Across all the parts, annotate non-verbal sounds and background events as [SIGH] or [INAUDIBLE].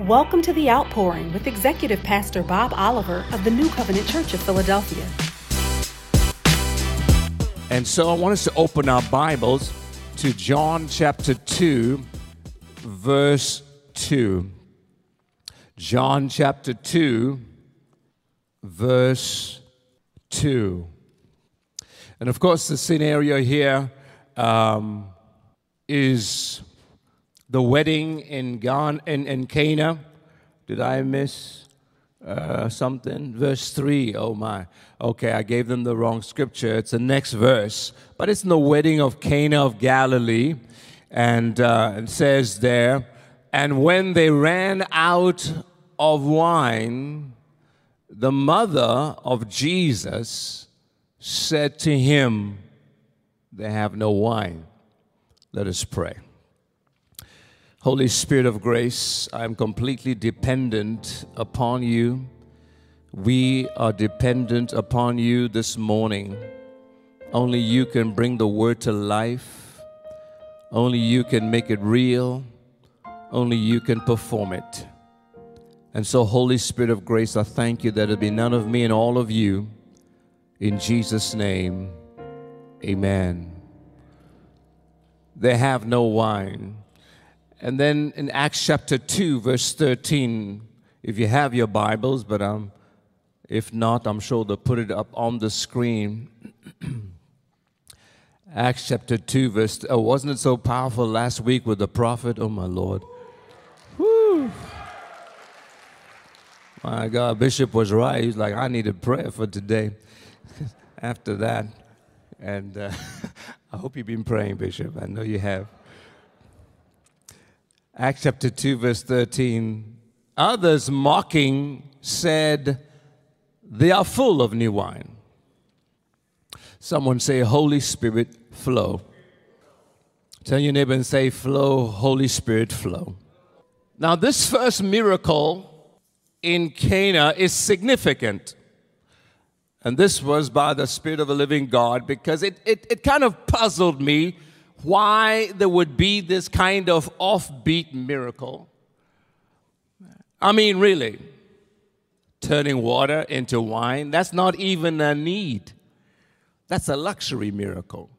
Welcome to The Outpouring with Executive Pastor Bob Oliver of the New Covenant Church of Philadelphia. And so I want us to open our Bibles to John chapter 2, verse 2. John chapter 2, verse 2. And of course, the scenario here um, is the wedding in, in, in Cana. Did I miss uh, something? Verse 3. Oh my. Okay, I gave them the wrong scripture. It's the next verse. But it's in the wedding of Cana of Galilee. And uh, it says there, and when they ran out of wine, the mother of Jesus said to him, They have no wine. Let us pray. Holy Spirit of grace, I am completely dependent upon you. We are dependent upon you this morning. Only you can bring the word to life. Only you can make it real. Only you can perform it. And so, Holy Spirit of grace, I thank you that it'll be none of me and all of you. In Jesus' name, amen. They have no wine. And then in Acts chapter 2, verse 13, if you have your Bibles, but um, if not, I'm sure they'll put it up on the screen. [CLEARS THROAT] Acts chapter 2, verse, oh, wasn't it so powerful last week with the prophet? Oh, my Lord. Woo. My God, Bishop was right. He's like, I need a prayer for today [LAUGHS] after that. And uh, [LAUGHS] I hope you've been praying, Bishop. I know you have. Acts chapter 2, verse 13. Others mocking said, They are full of new wine. Someone say, Holy Spirit, flow. Tell your neighbor and say, Flow, Holy Spirit, flow. Now, this first miracle in Cana is significant. And this was by the Spirit of the living God because it, it, it kind of puzzled me why there would be this kind of offbeat miracle. I mean, really, turning water into wine, that's not even a need. That's a luxury miracle.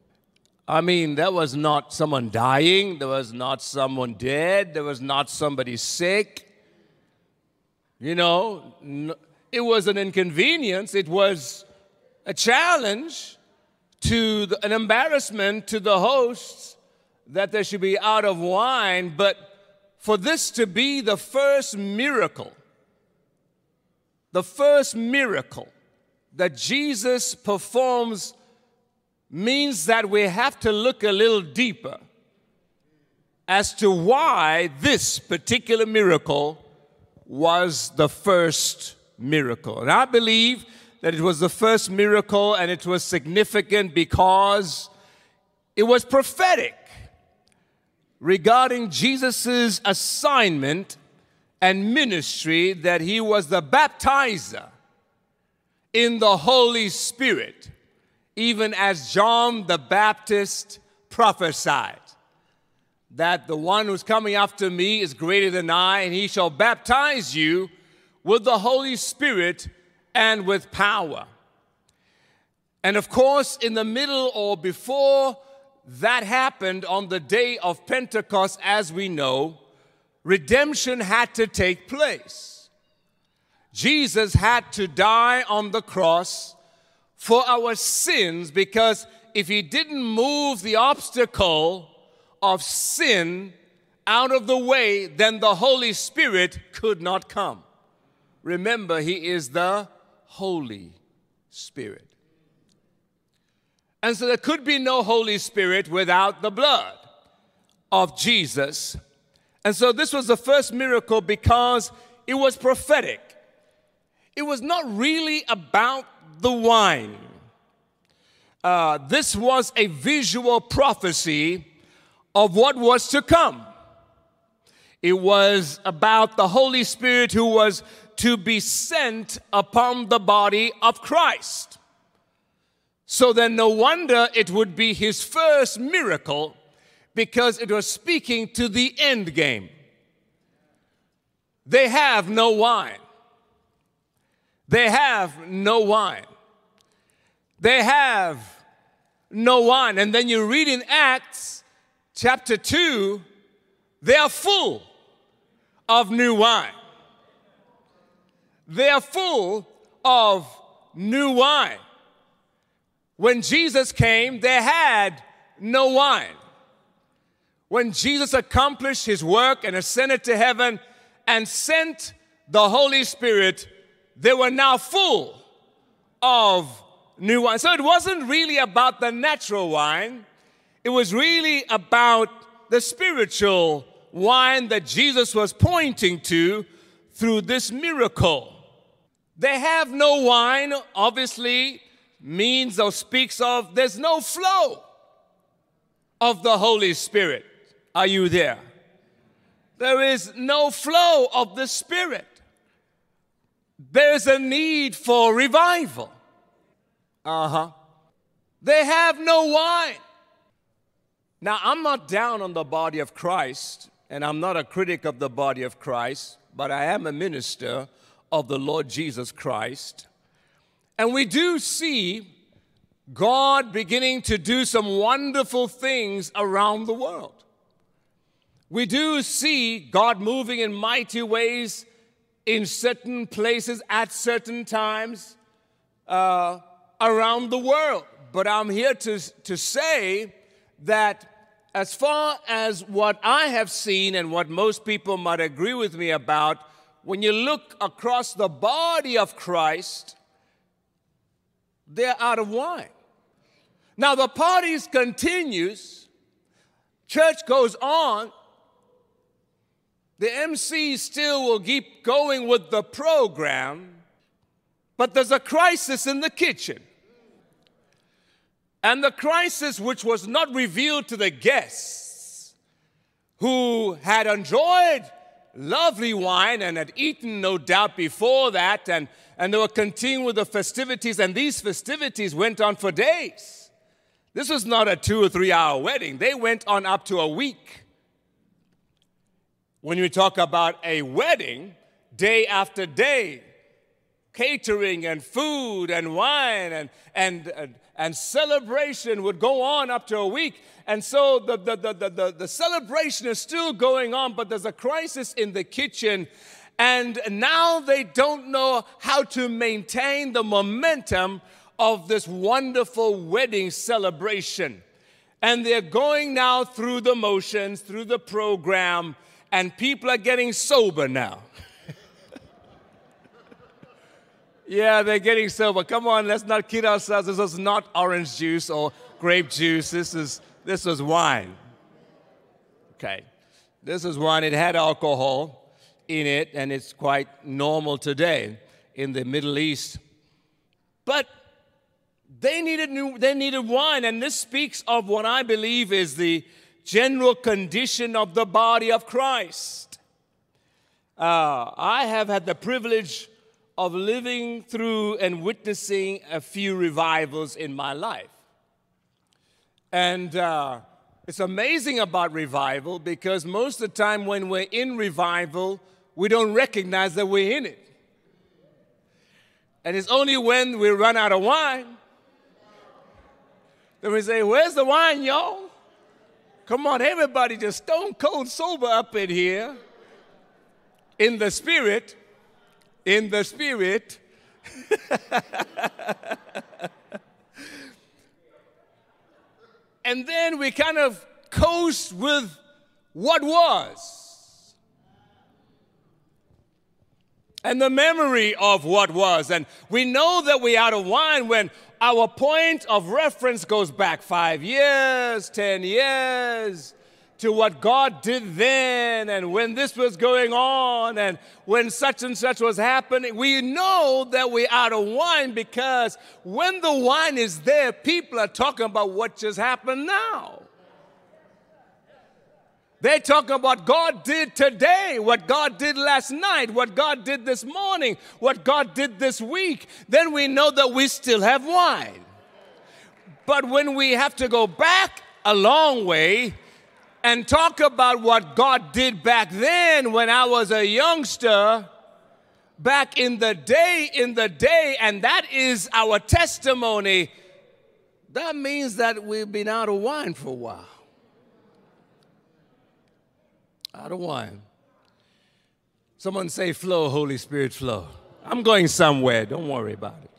I mean, there was not someone dying, there was not someone dead, there was not somebody sick. You know, it was an inconvenience, it was a challenge to the, an embarrassment to the hosts that there should be out of wine, but for this to be the first miracle, the first miracle that Jesus performs means that we have to look a little deeper as to why this particular miracle was the first miracle. And I believe that it was the first miracle and it was significant because it was prophetic regarding Jesus' assignment and ministry that he was the baptizer in the Holy Spirit, even as John the Baptist prophesied that the one who's coming after me is greater than I, and he shall baptize you with the Holy Spirit and with power. And of course, in the middle or before that happened on the day of Pentecost, as we know, redemption had to take place. Jesus had to die on the cross for our sins because if he didn't move the obstacle of sin out of the way, then the Holy Spirit could not come. Remember, he is the Holy Spirit. And so there could be no Holy Spirit without the blood of Jesus. And so this was the first miracle because it was prophetic. It was not really about the wine. Uh, this was a visual prophecy of what was to come. It was about the Holy Spirit who was to be sent upon the body of Christ. So then, no wonder it would be his first miracle because it was speaking to the end game. they have no wine. They have no wine. They have no wine. And then you read in Acts chapter 2, they are full of new wine. They are full of new wine. When Jesus came, they had no wine. When Jesus accomplished his work and ascended to heaven and sent the Holy Spirit, they were now full of new wine. So it wasn't really about the natural wine, it was really about the spiritual wine that Jesus was pointing to through this miracle. They have no wine, obviously, means or speaks of there's no flow of the Holy Spirit. Are you there? There is no flow of the Spirit. There's a need for revival. Uh huh. They have no wine. Now, I'm not down on the body of Christ, and I'm not a critic of the body of Christ, but I am a minister of the Lord Jesus Christ. And we do see God beginning to do some wonderful things around the world. We do see God moving in mighty ways in certain places at certain times uh, around the world. But I'm here to, to say that as far as what I have seen and what most people might agree with me about, when you look across the body of Christ, they're out of wine. Now the parties continues, church goes on, the MC still will keep going with the program, but there's a crisis in the kitchen. And the crisis, which was not revealed to the guests who had enjoyed lovely wine and had eaten, no doubt, before that, and, and they were continuing with the festivities, and these festivities went on for days. This was not a two or three hour wedding, they went on up to a week. When you talk about a wedding, day after day, catering and food and wine and, and, and, and, celebration would go on up to a week. And so the, the, the, the, the celebration is still going on, but there's a crisis in the kitchen. And now they don't know how to maintain the momentum of this wonderful wedding celebration. And they're going now through the motions, through the program, and people are getting sober now. Yeah, they're getting sober. Come on, let's not kid ourselves. This is not orange juice or grape juice. This is this was wine. Okay. This is wine. It had alcohol in it, and it's quite normal today in the Middle East. But they needed, new, they needed wine, and this speaks of what I believe is the general condition of the body of Christ. Uh, I have had the privilege of living through and witnessing a few revivals in my life. And uh, it's amazing about revival because most of the time when we're in revival, we don't recognize that we're in it. And it's only when we run out of wine that we say, Where's the wine, y'all? Come on, everybody just stone cold sober up in here. In the spirit, in the spirit. and then we kind of coast with what was and the memory of what was. And we know that we're out of wine when our point of reference goes back five years, 10 years to what God did then and when this was going on and when such and such was happening. We know that we're out of wine because when the wine is there, people are talking about what just happened now. They talk about God did today, what God did last night, what God did this morning, what God did this week. Then we know that we still have wine. But when we have to go back a long way, and talk about what God did back then when I was a youngster, back in the day, in the day, and that is our testimony, that means that we've been out of wine for a while. Out of wine. Someone say, Flow, Holy Spirit, flow. I'm going somewhere. Don't worry about it.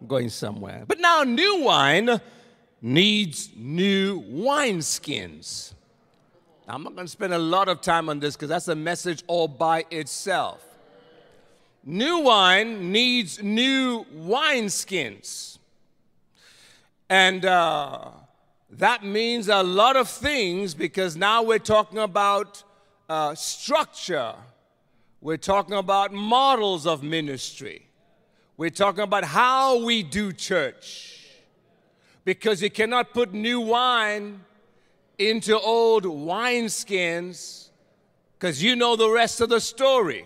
I'm going somewhere. But now, new wine needs new wineskins. I'm not going to spend a lot of time on this because that's a message all by itself. New wine needs new wineskins. And uh, that means a lot of things because now we're talking about uh, structure, we're talking about models of ministry, we're talking about how we do church. Because you cannot put new wine into old wineskins because you know the rest of the story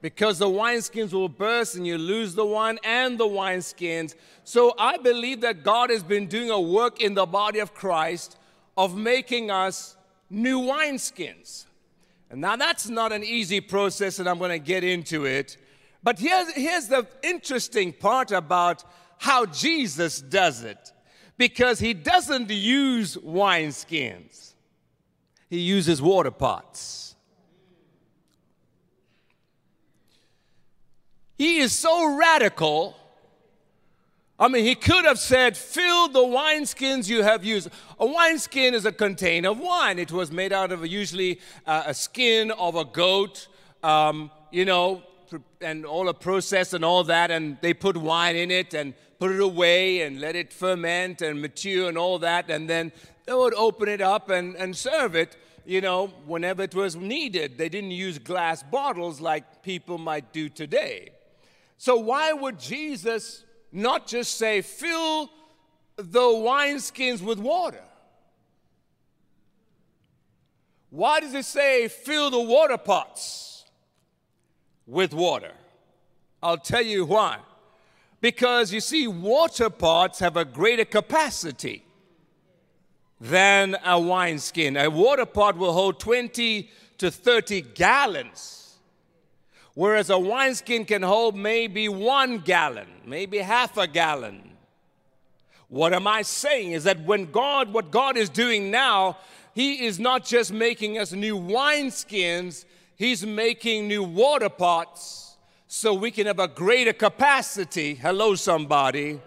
because the wineskins will burst and you lose the wine and the wineskins. So I believe that God has been doing a work in the body of Christ of making us new wineskins. And now that's not an easy process, and I'm going to get into it. But here's, here's the interesting part about how Jesus does it because he doesn't use wineskins, he uses water pots. He is so radical. I mean, he could have said, Fill the wineskins you have used. A wineskin is a container of wine. It was made out of a, usually uh, a skin of a goat, um, you know, and all the process and all that. And they put wine in it and put it away and let it ferment and mature and all that. And then they would open it up and, and serve it you know, whenever it was needed. They didn't use glass bottles like people might do today. So, why would Jesus not just say, fill the wineskins with water? Why does it say, fill the water pots with water? I'll tell you why. Because you see, water pots have a greater capacity than a wineskin. A water pot will hold 20 to 30 gallons whereas a wineskin can hold maybe one gallon, maybe half a gallon. What am I saying is that when God, what God is doing now, He is not just making us new wineskins, He's making new water pots so we can have a greater capacity. Hello, somebody.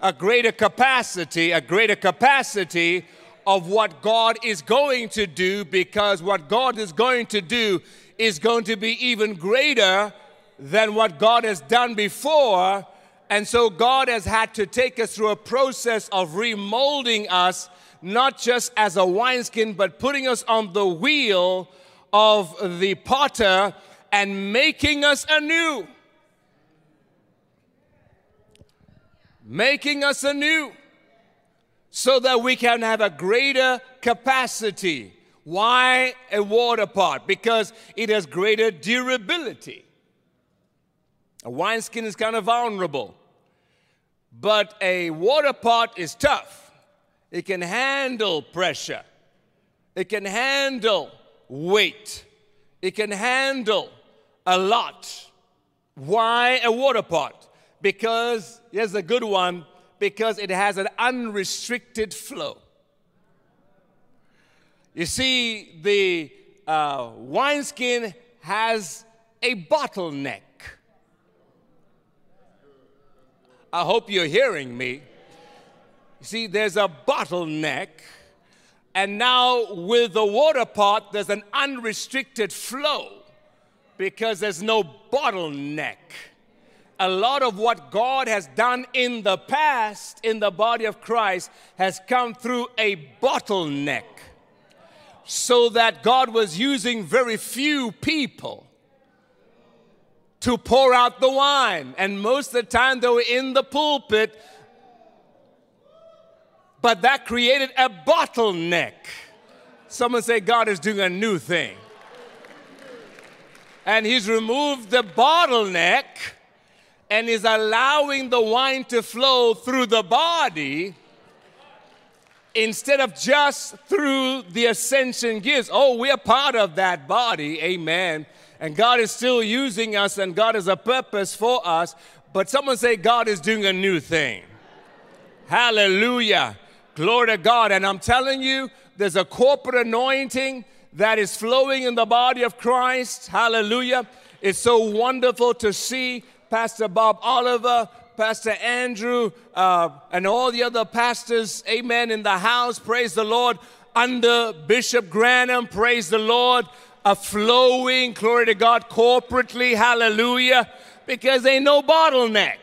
A greater capacity, a greater capacity of what God is going to do because what God is going to do is going to be even greater than what God has done before. And so God has had to take us through a process of remolding us, not just as a wineskin, but putting us on the wheel of the potter and making us anew. Making us anew so that we can have a greater capacity why a water pot? Because it has greater durability. A wineskin is kind of vulnerable, but a water pot is tough. It can handle pressure, it can handle weight, it can handle a lot. Why a water pot? Because, here's a good one, because it has an unrestricted flow. You see, the uh, wineskin has a bottleneck. I hope you're hearing me. You see, there's a bottleneck, and now with the water pot, there's an unrestricted flow because there's no bottleneck. A lot of what God has done in the past in the body of Christ has come through a bottleneck so that God was using very few people to pour out the wine. And most of the time they were in the pulpit, but that created a bottleneck. Someone say, God is doing a new thing. And He's removed the bottleneck and is allowing the wine to flow through the body instead of just through the ascension gifts. Oh, we're part of that body, amen. And God is still using us, and God has a purpose for us. But someone say, God is doing a new thing. Hallelujah. Glory to God. And I'm telling you, there's a corporate anointing that is flowing in the body of Christ. Hallelujah. It's so wonderful to see Pastor Bob Oliver, Pastor Andrew, uh, and all the other pastors, amen, in the house. Praise the Lord. Under Bishop Granham, praise the Lord. A flowing, glory to God, corporately, hallelujah, because ain't no bottleneck.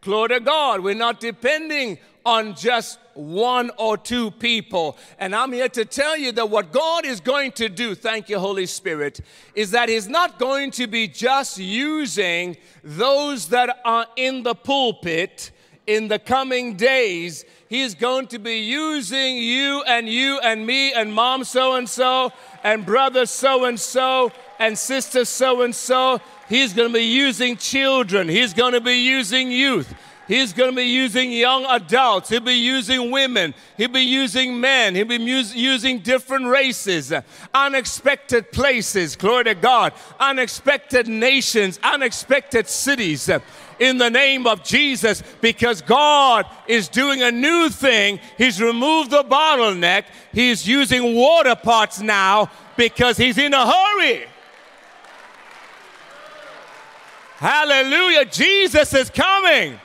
Glory to God. We're not depending on just one or two people. And I'm here to tell you that what God is going to do, thank you, Holy Spirit, is that He's not going to be just using those that are in the pulpit in the coming days. He's going to be using you and you and me and mom so and so and brother so and so and sister so and so. He's going to be using children. He's going to be using youth. He's going to be using young adults. He'll be using women. He'll be using men. He'll be using different races, unexpected places. Glory to God. Unexpected nations, unexpected cities in the name of Jesus because God is doing a new thing. He's removed the bottleneck. He's using water pots now because he's in a hurry. Hallelujah. Jesus is coming.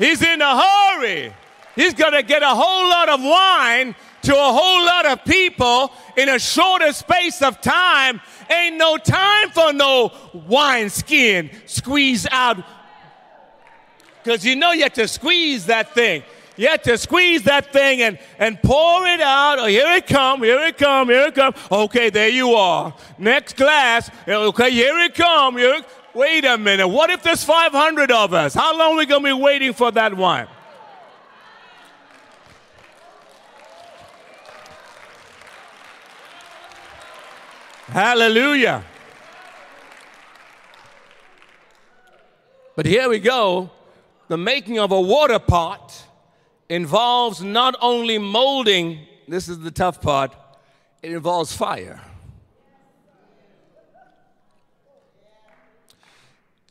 He's in a hurry. He's going to get a whole lot of wine to a whole lot of people in a shorter space of time. Ain't no time for no wine skin squeeze out. Because you know you have to squeeze that thing. You have to squeeze that thing and, and pour it out. Oh, here it come, here it come, here it come. Okay, there you are. Next glass. Okay, here it come. Here it, Wait a minute. What if there's 500 of us? How long are we going to be waiting for that one? Hallelujah. But here we go. The making of a water pot involves not only molding, this is the tough part, it involves fire.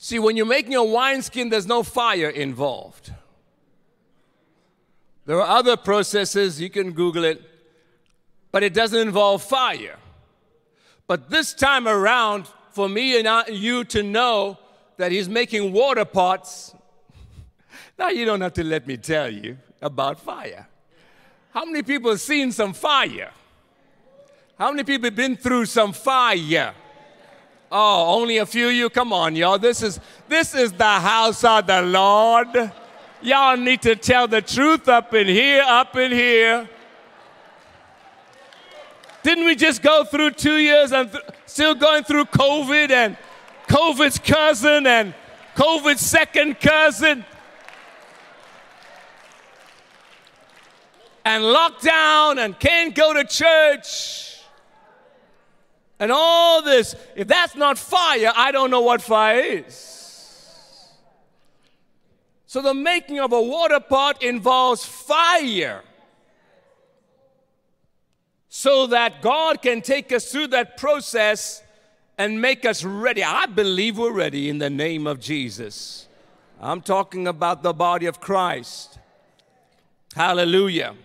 See, when you're making a wineskin, there's no fire involved. There are other processes, you can Google it, but it doesn't involve fire. But this time around, for me and you to know that he's making water pots, [LAUGHS] now you don't have to let me tell you about fire. How many people have seen some fire? How many people have been through some fire? Oh, only a few of you? Come on, y'all. This is this is the house of the Lord. Y'all need to tell the truth up in here, up in here. Didn't we just go through two years and th- still going through COVID and COVID's cousin and COVID's second cousin? And lockdown and can't go to church and all this. If that's not fire, I don't know what fire is. So the making of a water pot involves fire. So that God can take us through that process and make us ready. I believe we're ready in the name of Jesus. I'm talking about the body of Christ. Hallelujah.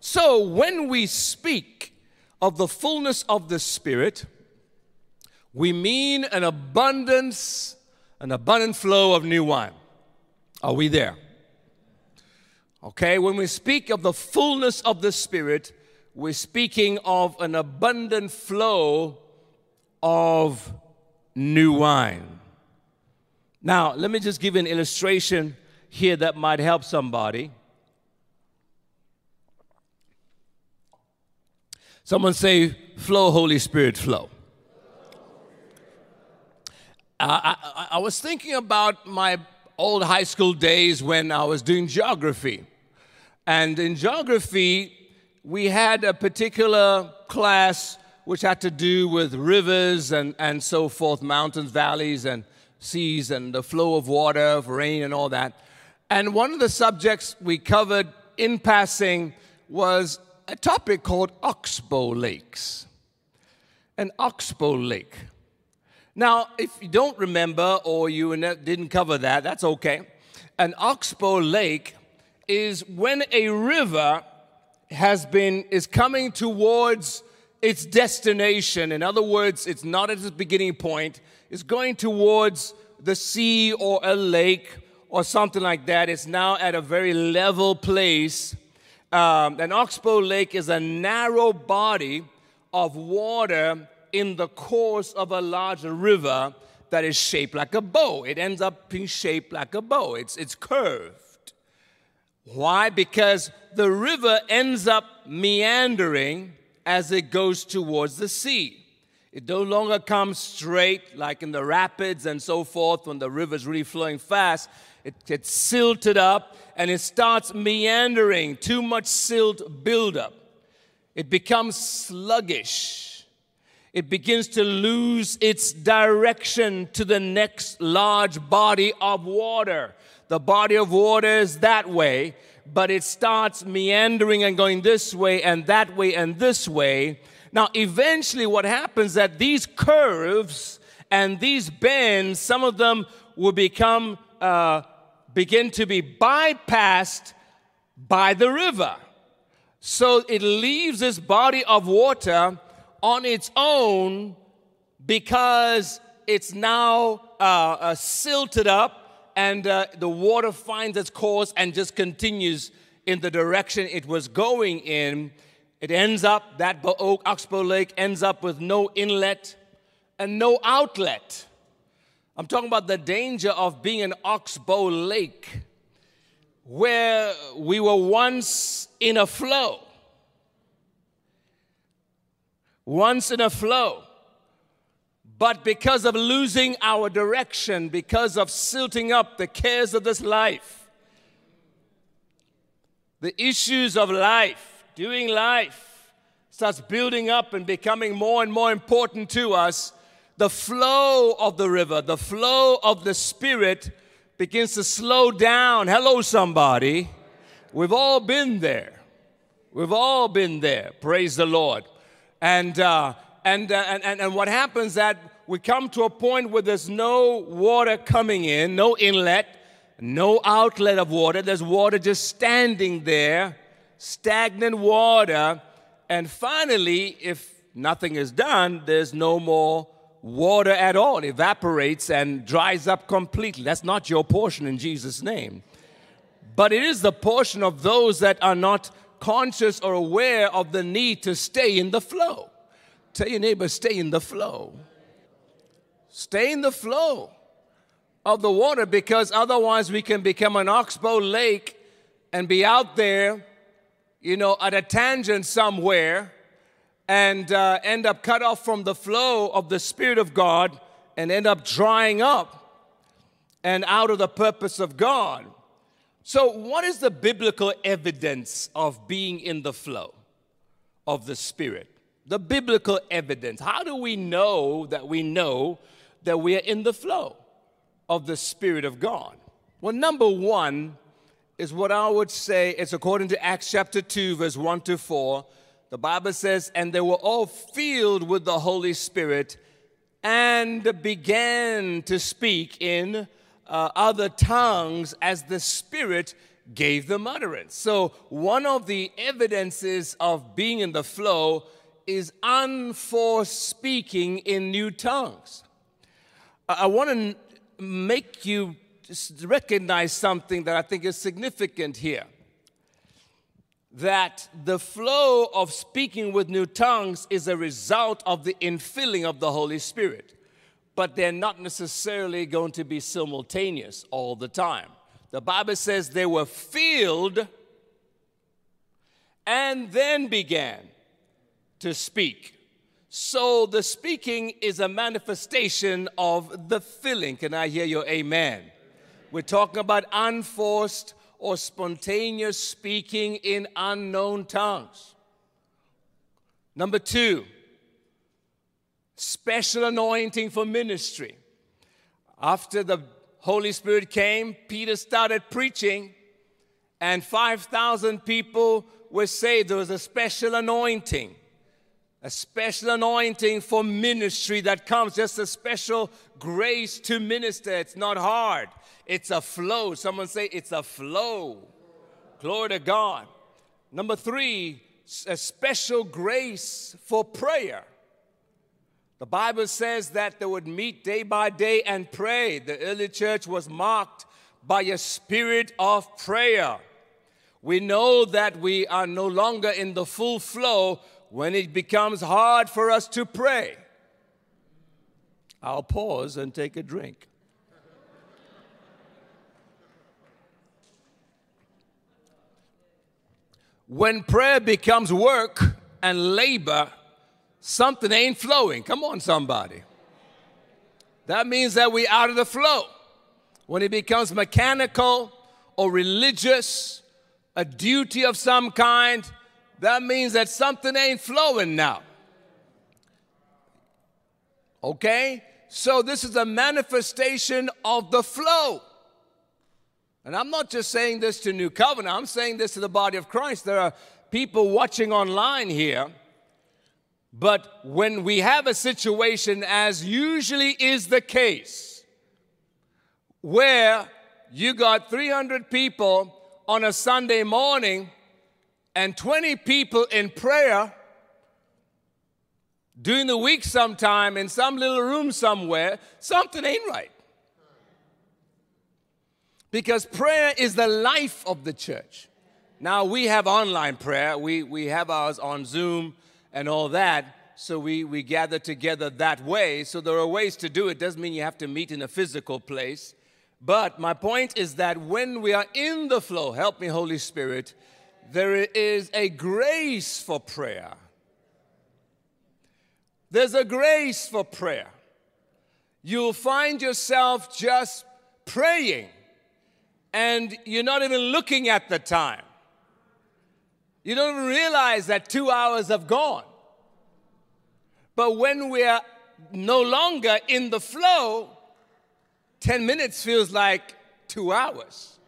So when we speak of the fullness of the Spirit, we mean an abundance, an abundant flow of new wine. Are we there? Okay, when we speak of the fullness of the Spirit, we're speaking of an abundant flow of new wine. Now, let me just give an illustration here that might help somebody. Someone say, Flow, Holy Spirit, flow. I, I, I was thinking about my old high school days when I was doing geography. And in geography, we had a particular class which had to do with rivers and, and so forth, mountains, valleys, and seas, and the flow of water, of rain, and all that. And one of the subjects we covered in passing was a topic called Oxbow Lakes. An Oxbow Lake. Now, if you don't remember or you didn't cover that, that's okay. An Oxbow Lake is when a river has been is coming towards its destination. In other words, it's not at its beginning point, it's going towards the sea or a lake or something like that. It's now at a very level place. Um, an oxbow lake is a narrow body of water in the course of a large river that is shaped like a bow. It ends up being shaped like a bow, it's, it's curved. Why? Because the river ends up meandering as it goes towards the sea. It no longer comes straight like in the rapids and so forth when the river's really flowing fast. It gets silted up and it starts meandering. Too much silt buildup. It becomes sluggish it begins to lose its direction to the next large body of water. The body of water is that way, but it starts meandering and going this way and that way and this way. Now, eventually, what happens that these curves and these bends, some of them will become uh, begin to be bypassed by the river. So it leaves this body of water on its own because it's now uh, uh, silted up and uh, the water finds its course and just continues in the direction it was going in. It ends up, that Oxbow Lake ends up with no inlet and no outlet. I'm talking about the danger of being an Oxbow Lake where we were once in a flow once in a flow. But because of losing our direction, because of silting up the cares of this life, the issues of life, doing life, starts building up and becoming more and more important to us, the flow of the river, the flow of the Spirit begins to slow down. Hello, somebody. We've all been there. We've all been there. Praise the Lord. And, uh, and, uh, and, and, and what happens that we come to a point where there's no water coming in, no inlet, no outlet of water. There's water just standing there, stagnant water. And finally, if nothing is done, there's no more water at all. It evaporates and dries up completely. That's not your portion in Jesus' name. But it is the portion of those that are not conscious or aware of the need to stay in the flow. Tell your neighbor, stay in the flow. Stay in the flow of the water because otherwise we can become an oxbow lake and be out there, you know, at a tangent somewhere and uh, end up cut off from the flow of the Spirit of God and end up drying up and out of the purpose of God. So, what is the biblical evidence of being in the flow of the Spirit? The biblical evidence. How do we know that we know that we are in the flow of the Spirit of God? Well, number one is what I would say, it's according to Acts chapter 2, verse 1 to 4. The Bible says, And they were all filled with the Holy Spirit and began to speak in uh, other tongues as the Spirit gave them utterance. So, one of the evidences of being in the flow is unforced speaking in new tongues. I, I want to make you recognize something that I think is significant here. That the flow of speaking with new tongues is a result of the infilling of the Holy Spirit but they're not necessarily going to be simultaneous all the time. The Bible says they were filled and then began to speak. So the speaking is a manifestation of the filling. Can I hear your amen? We're talking about unforced or spontaneous speaking in unknown tongues. Number two, special anointing for ministry. After the Holy Spirit came, Peter started preaching, and 5,000 people were saved. There was a special anointing, a special anointing for ministry that comes, just a special grace to minister. It's not hard, it's a flow. Someone say, It's a flow. Glory to God. Number three, a special grace for prayer. The Bible says that they would meet day by day and pray. The early church was marked by a spirit of prayer. We know that we are no longer in the full flow when it becomes hard for us to pray. I'll pause and take a drink. When prayer becomes work and labor, something ain't flowing. Come on, somebody. That means that we're out of the flow. When it becomes mechanical or religious, a duty of some kind, that means that something ain't flowing now. Okay? So this is a manifestation of the flow. And I'm not just saying this to New Covenant, I'm saying this to the body of Christ. There are people watching online here. But when we have a situation, as usually is the case, where you got 300 people on a Sunday morning and 20 people in prayer during the week sometime in some little room somewhere, something ain't right. Because prayer is the life of the church. Now, we have online prayer, we, we have ours on Zoom and all that, so we, we gather together that way. So there are ways to do it. Doesn't mean you have to meet in a physical place. But my point is that when we are in the flow, help me, Holy Spirit, there is a grace for prayer. There's a grace for prayer. You'll find yourself just praying and you're not even looking at the time. You don't even realize that two hours have gone. But when we're no longer in the flow, 10 minutes feels like two hours.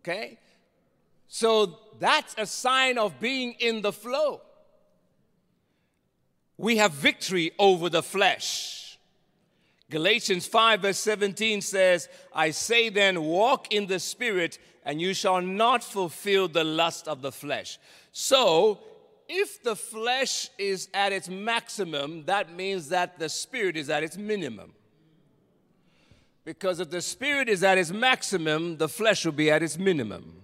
Okay? So that's a sign of being in the flow. We have victory over the flesh. Galatians 5, verse 17 says, I say then, walk in the Spirit, and you shall not fulfill the lust of the flesh. So, if the flesh is at its maximum, that means that the Spirit is at its minimum. Because if the Spirit is at its maximum, the flesh will be at its minimum.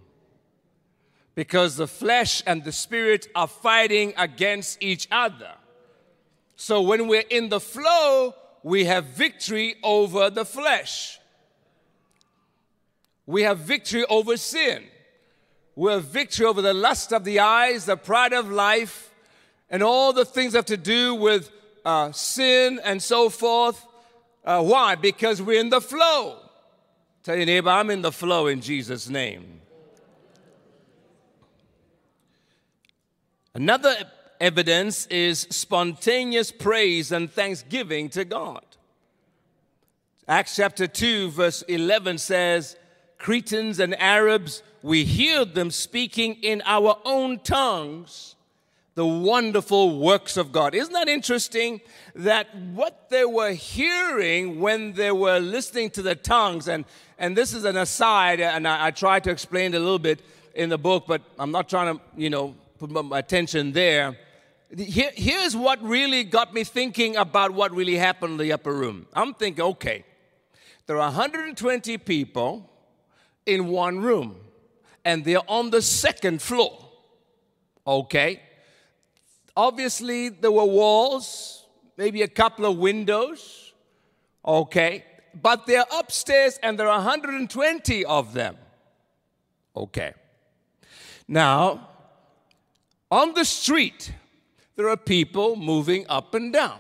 Because the flesh and the Spirit are fighting against each other. So, when we're in the flow, we have victory over the flesh. We have victory over sin. We have victory over the lust of the eyes, the pride of life, and all the things that have to do with uh, sin and so forth. Uh, why? Because we're in the flow. Tell your neighbor, I'm in the flow in Jesus' name. Another evidence is spontaneous praise and thanksgiving to God. Acts chapter 2, verse 11 says, Cretans and Arabs, we heard them speaking in our own tongues the wonderful works of God. Isn't that interesting that what they were hearing when they were listening to the tongues, and, and this is an aside, and I, I try to explain it a little bit in the book, but I'm not trying to, you know, put my attention there here, here's what really got me thinking about what really happened in the upper room. I'm thinking, okay, there are 120 people in one room, and they're on the second floor. Okay. Obviously, there were walls, maybe a couple of windows. Okay. But they're upstairs, and there are 120 of them. Okay. Now, on the street, there are people moving up and down,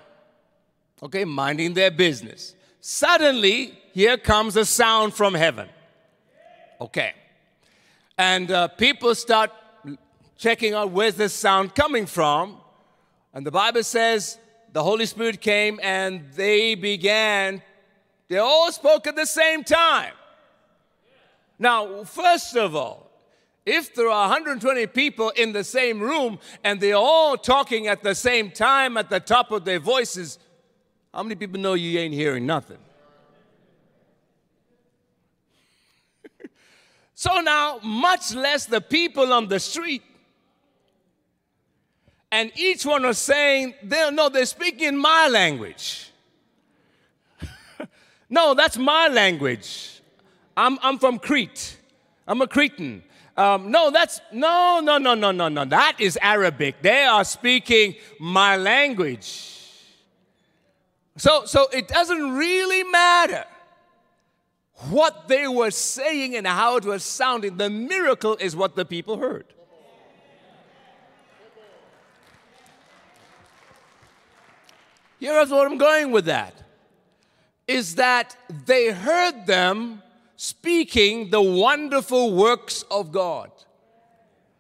okay, minding their business. Suddenly, here comes a sound from heaven. Okay. And uh, people start checking out where's this sound coming from. And the Bible says the Holy Spirit came and they began, they all spoke at the same time. Now, first of all, if there are 120 people in the same room and they're all talking at the same time at the top of their voices, how many people know you ain't hearing nothing? So now, much less the people on the street. And each one was saying, they, no, they're speaking my language. [LAUGHS] no, that's my language. I'm, I'm from Crete. I'm a Cretan. Um, no, that's no, no, no, no, no, no. That is Arabic. They are speaking my language. So, so it doesn't really matter what they were saying and how it was sounding. The miracle is what the people heard. Here's what I'm going with that is that they heard them speaking the wonderful works of God.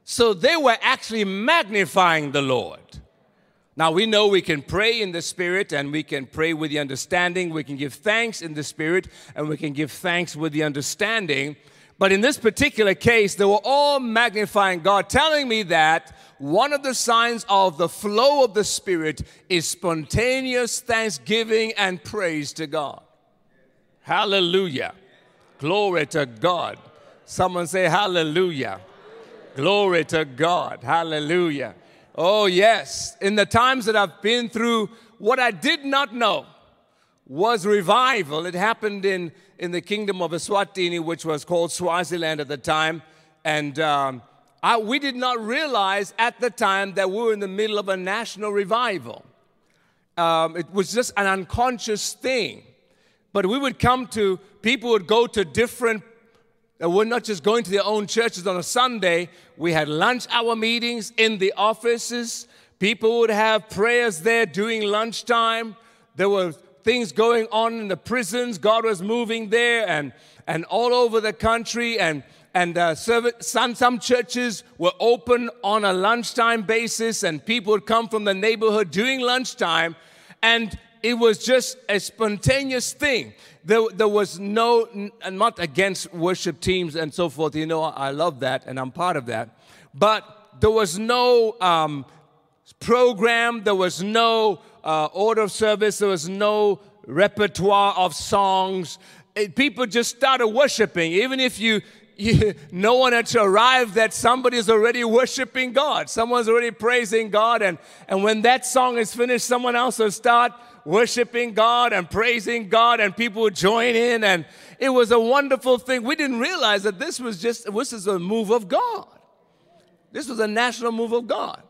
So they were actually magnifying the Lord. Now we know we can pray in the Spirit and we can pray with the understanding. We can give thanks in the Spirit and we can give thanks with the understanding. But in this particular case, they were all magnifying God, telling me that one of the signs of the flow of the Spirit is spontaneous thanksgiving and praise to God. Hallelujah. Glory to God. Someone say hallelujah. Glory to God. Hallelujah. Oh, yes. In the times that I've been through, what I did not know was revival. It happened in, in the kingdom of Eswatini, which was called Swaziland at the time. And um, I, we did not realize at the time that we were in the middle of a national revival. Um, it was just an unconscious thing. But we would come to, people would go to different, uh, we're not just going to their own churches on a Sunday. We had lunch hour meetings in the offices. People would have prayers there during lunchtime. There were things going on in the prisons. God was moving there and, and all over the country. And, and uh, service, some, some churches were open on a lunchtime basis, and people would come from the neighborhood during lunchtime. And it was just a spontaneous thing. There, there was no, I'm not against worship teams and so forth. You know, I love that and I'm part of that. But there was no um, program, there was no uh, order of service, there was no repertoire of songs. It, people just started worshiping. Even if you, [LAUGHS] you, no one had to arrive, that somebody's already worshiping God. Someone's already praising God. And, and when that song is finished, someone else will start worshiping God and praising God, and people would join in, and it was a wonderful thing. We didn't realize that this was just this is a move of God. This was a national move of God.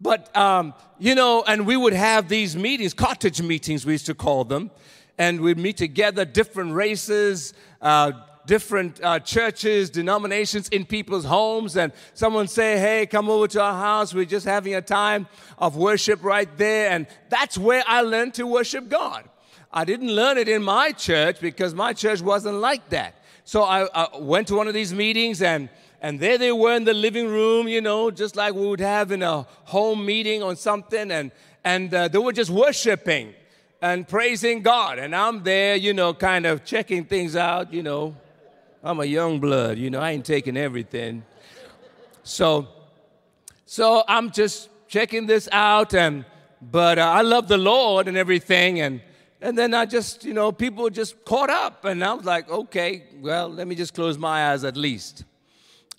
But um, you know, and we would have these meetings, cottage meetings, we used to call them, and we'd meet together, different races. Uh, different uh, churches, denominations in people's homes, and someone say, Hey, come over to our house. We're just having a time of worship right there. And that's where I learned to worship God. I didn't learn it in my church because my church wasn't like that. So I, I went to one of these meetings and and there they were in the living room, you know, just like we would have in a home meeting or something, and and uh, they were just worshiping and praising God, and I'm there, you know, kind of checking things out, you know, I'm a young blood, you know, I ain't taking everything. So, so I'm just checking this out, and but uh, I love the Lord and everything, and and then I just, you know, people just caught up, and I was like, okay, well, let me just close my eyes at least.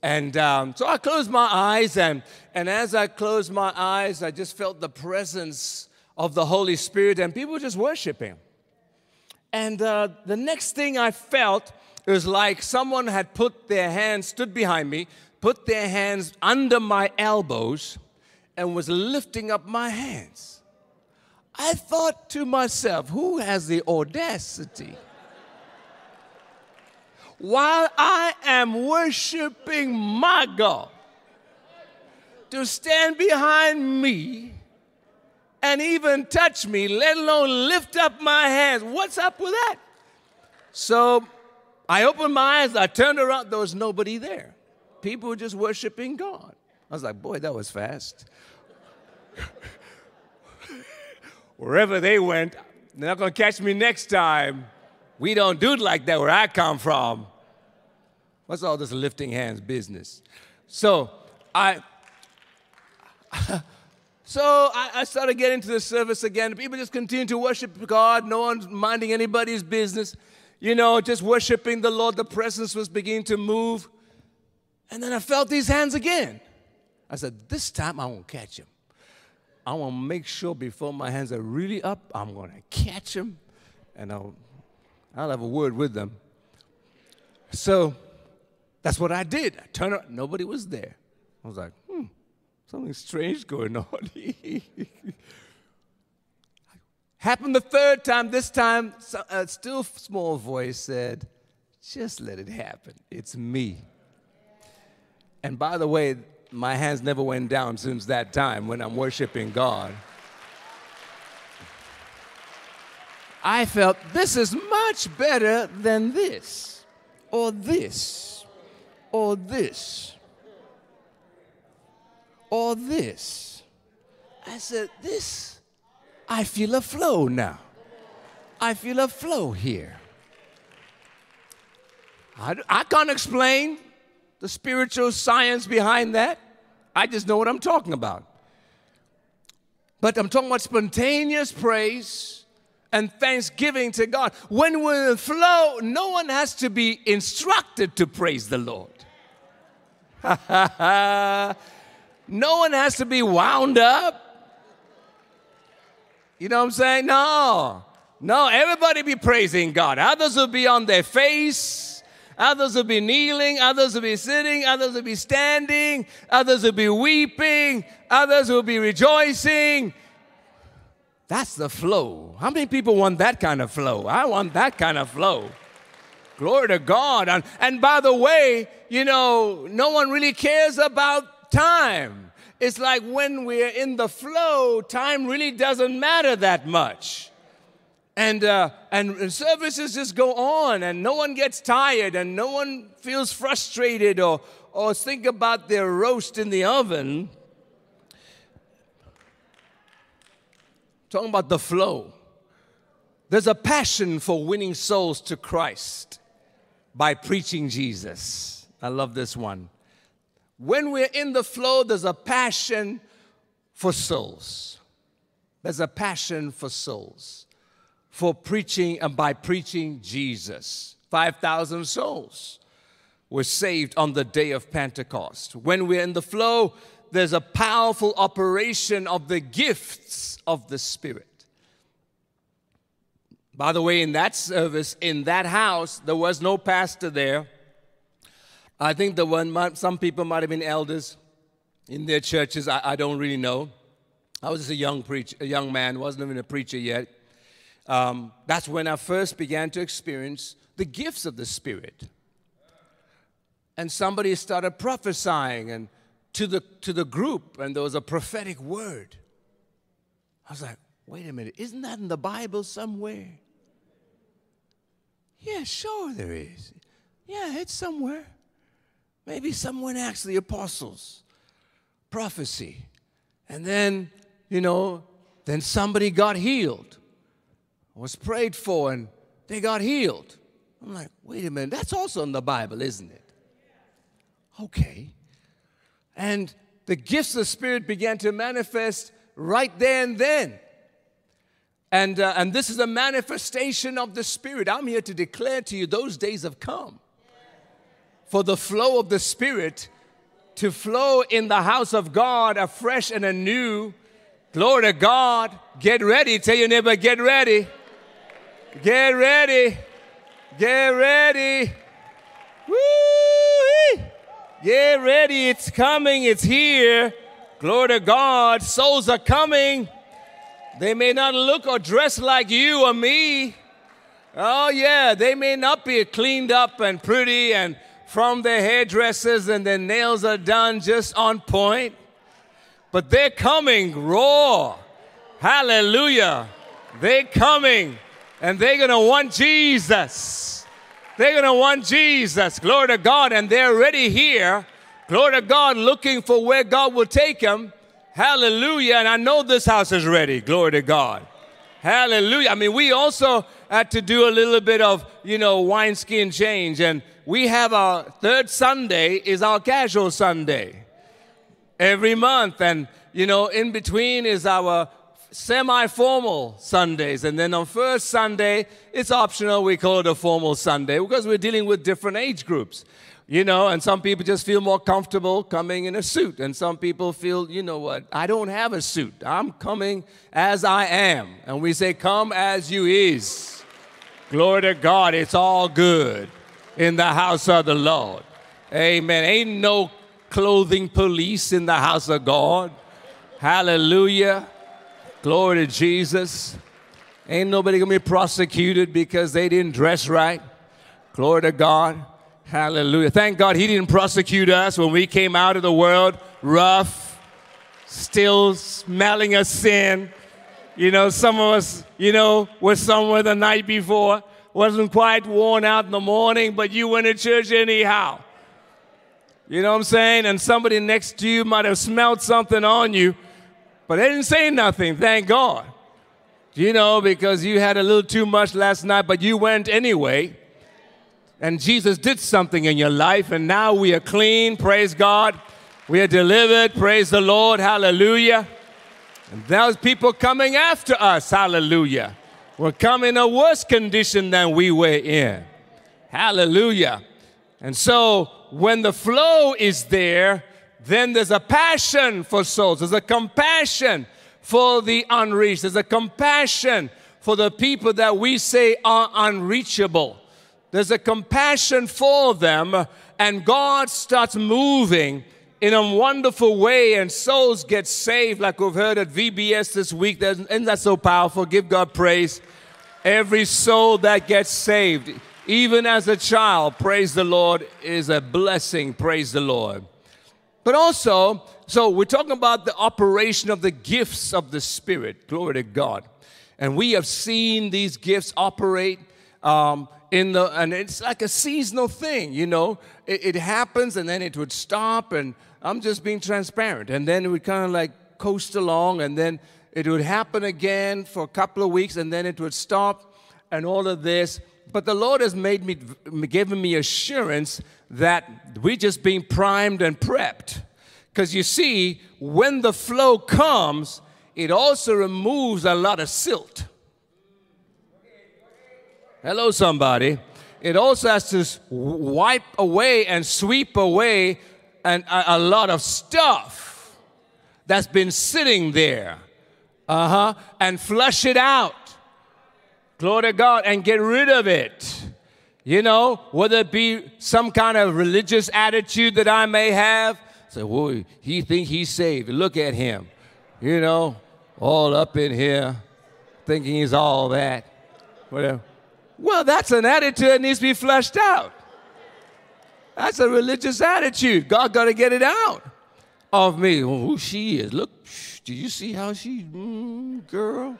And um, so I closed my eyes, and and as I closed my eyes, I just felt the presence of the Holy Spirit, and people just worshiping. And uh, the next thing I felt it was like someone had put their hands, stood behind me, put their hands under my elbows, and was lifting up my hands. I thought to myself, who has the audacity? While I am worshiping my God, to stand behind me and even touch me, let alone lift up my hands. What's up with that? So I opened my eyes, I turned around, there was nobody there. People were just worshiping God. I was like, boy, that was fast. [LAUGHS] Wherever they went, they're not gonna catch me next time. We don't do it like that where I come from. What's all this lifting hands business? So I [LAUGHS] so I, I, started getting into the service again. People just continue to worship God. No one's minding anybody's business. You know, just worshiping the Lord. The presence was beginning to move. And then I felt these hands again. I said, This time I won't catch him. I want to make sure before my hands are really up, I'm going to catch them and I'll, I'll have a word with them. So that's what I did. I turned around, nobody was there. I was like, hmm, something strange going on. [LAUGHS] Happened the third time. This time, a uh, still small voice said, just let it happen. It's me. And by the way, my hands never went down since that time when I'm worshiping God. I felt this is much better than this, or this, or this, or this. I said, This, I feel a flow now. I feel a flow here. I, I can't explain the spiritual science behind that. I just know what I'm talking about. But I'm talking about spontaneous praise and thanksgiving to God. When in flow, no one has to be instructed to praise the Lord. [LAUGHS] no one has to be wound up. You know what I'm saying? No. No, everybody be praising God. Others will be on their face Others will be kneeling, others will be sitting, others will be standing, others will be weeping, others will be rejoicing. That's the flow. How many people want that kind of flow? I want that kind of flow. Glory to God. And, and by the way, you know, no one really cares about time. It's like when we're in the flow, time really doesn't matter that much. And, uh, and services just go on and no one gets tired and no one feels frustrated or, or think about their roast in the oven. Talking about the flow. There's a passion for winning souls to christ by preaching jesus. I love this one when we're in the flow there's a passion for souls there's a passion for souls for preaching and by preaching Jesus. 5,000 souls were saved on the day of Pentecost. When we're in the flow, there's a powerful operation of the gifts of the Spirit. By the way, in that service, in that house, there was no pastor there. I think the one, some people might have been elders in their churches. I, I don't really know. I was just a young preacher, a young man, wasn't even a preacher yet um, that's when I first began to experience the gifts of the Spirit. And somebody started prophesying and to the, to the group, and there was a prophetic word. I was like, wait a minute, isn't that in the Bible somewhere? Yeah, sure there is. Yeah, it's somewhere. Maybe someone asked the apostles prophecy. And then, you know, then somebody got healed was prayed for and they got healed. I'm like, wait a minute, that's also in the Bible, isn't it? Okay. And the gifts of the Spirit began to manifest right there and then. And, uh, and this is a manifestation of the Spirit. I'm here to declare to you those days have come. For the flow of the Spirit to flow in the house of God afresh and anew. Glory to God. Get ready. Tell your neighbor, get ready. Get ready. Get ready. Woo! Get ready. It's coming. It's here. Glory to God. Souls are coming. They may not look or dress like you or me. Oh, yeah. They may not be cleaned up and pretty and from their hairdressers and their nails are done just on point. But they're coming raw. Hallelujah. They're coming and they're going to want Jesus. They're going to want Jesus. Glory to God. And they're already here. Glory to God, looking for where God will take them. Hallelujah. And I know this house is ready. Glory to God. Hallelujah. I mean, we also had to do a little bit of, you know, wineskin change. And we have our third Sunday is our casual Sunday every month. And, you know, in between is our semi formal Sundays. And then on first Sunday, it's optional. We call it a formal Sunday because we're dealing with different age groups. You know, and some people just feel more comfortable coming in a suit. And some people feel, you know what, I don't have a suit. I'm coming as I am. And we say, come as you is. Glory to God, it's all good in the house of the Lord. Amen. Ain't no clothing police in the house of God. Hallelujah. Glory to Jesus. Ain't nobody gonna be prosecuted because they didn't dress right. Glory to God. Hallelujah. Thank God he didn't prosecute us when we came out of the world rough, still smelling of sin. You know, some of us, you know, were somewhere the night before, wasn't quite worn out in the morning, but you went to church anyhow. You know what I'm saying? And somebody next to you might have smelled something on you, but they didn't say nothing, thank God. You know, because you had a little too much last night, but you went anyway and Jesus did something in your life, and now we are clean, praise God. We are delivered, praise the Lord, hallelujah. And there's people coming after us, hallelujah. We're coming in a worse condition than we were in, hallelujah. And so when the flow is there, then there's a passion for souls, there's a compassion for the unreached, there's a compassion for the people that we say are unreachable. There's a compassion for them, and God starts moving in a wonderful way, and souls get saved, like we've heard at VBS this week. Isn't that so powerful? Give God praise. Every soul that gets saved, even as a child, praise the Lord, is a blessing. Praise the Lord. But also, so we're talking about the operation of the gifts of the Spirit. Glory to God. And we have seen these gifts operate. Um, in the and it's like a seasonal thing you know it, it, happens and then it would stop and i'm just being transparent. And then would kind of like coast along and then it would happen again for a couple of weeks and then it would stop and all of this. But the lord has made me given me assurance that we're just being primed and prepped. Because you see when the flow comes it also removes a lot of silt. Hello, somebody. It also has to wipe away and sweep away and a, a lot of stuff that's been sitting there. Uh huh. And flush it out. Glory to God and get rid of it. You know, whether it be some kind of religious attitude that I may have. Say, well, he think he's saved. Look at him. You know, all up in here, thinking he's all that. Whatever. Well, that's an attitude that needs to be fleshed out. That's a religious attitude. God got to get it out of me. Well, who she is. Look, do you see how she, mm, girl?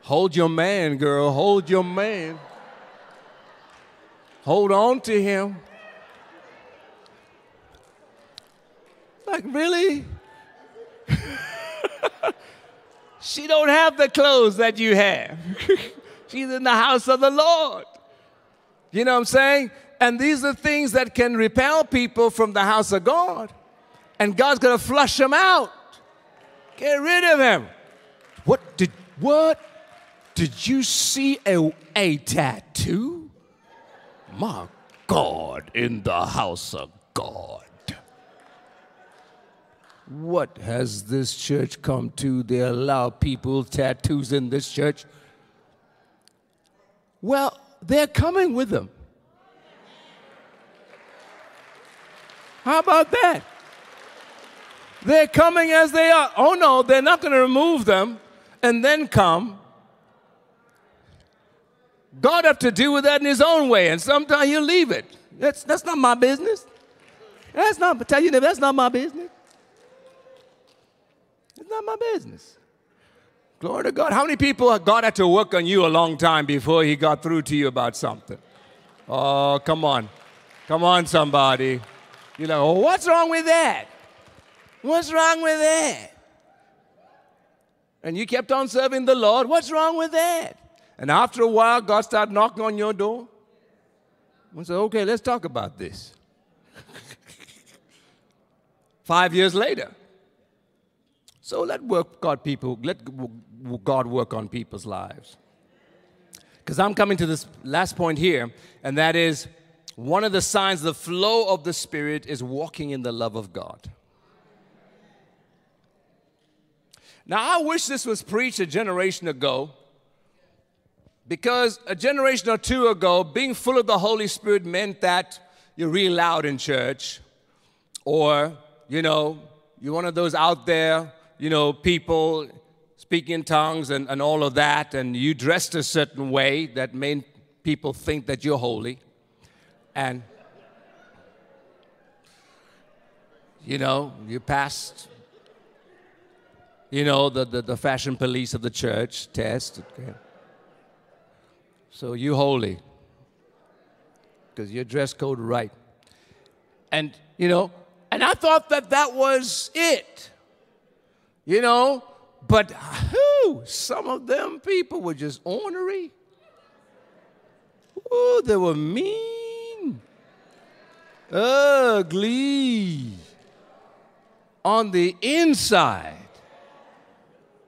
Hold your man, girl. Hold your man. Hold on to him. Like, really? [LAUGHS] she don't have the clothes that you have. [LAUGHS] She's in the house of the Lord. You know what I'm saying? And these are things that can repel people from the house of God. And God's going to flush them out. Get rid of them. What did what? Did you see a, a tattoo? My God, in the house of God. What has this church come to? They allow people tattoos in this church. Well, they're coming with them. How about that? They're coming as they are. Oh no, they're not going to remove them and then come. God have to deal with that in his own way, and sometimes he'll leave it. That's, that's not my business. That's not, tell you that that's not my business. It's not my business. Glory to God. How many people God had to work on you a long time before he got through to you about something? Oh, come on. Come on, somebody. You're like, what's wrong with that? What's wrong with that? and you kept on serving the Lord. What's wrong with that? And after a while, God started knocking on your door. And said, okay, let's talk about this. [LAUGHS] Five years later. So let work God people, let God work on people's lives. Because I'm coming to this last point here, and that is one of the signs the flow of the Spirit is walking in the love of God. Now, I wish this was preached a generation ago because a generation or two ago, being full of the Holy Spirit meant that you're real loud in church, or, you know, you're one of those out there, you know, people speaking in tongues and, and all of that, and you dressed a certain way that made people think that you're holy. And, you know, you passed, you know, the, the, the fashion police of the church test. Okay. So you holy because your dress code right. And, you know, and I thought that that was it. You know, but who? Some of them people were just ornery. Oh, they were mean, ugly on the inside.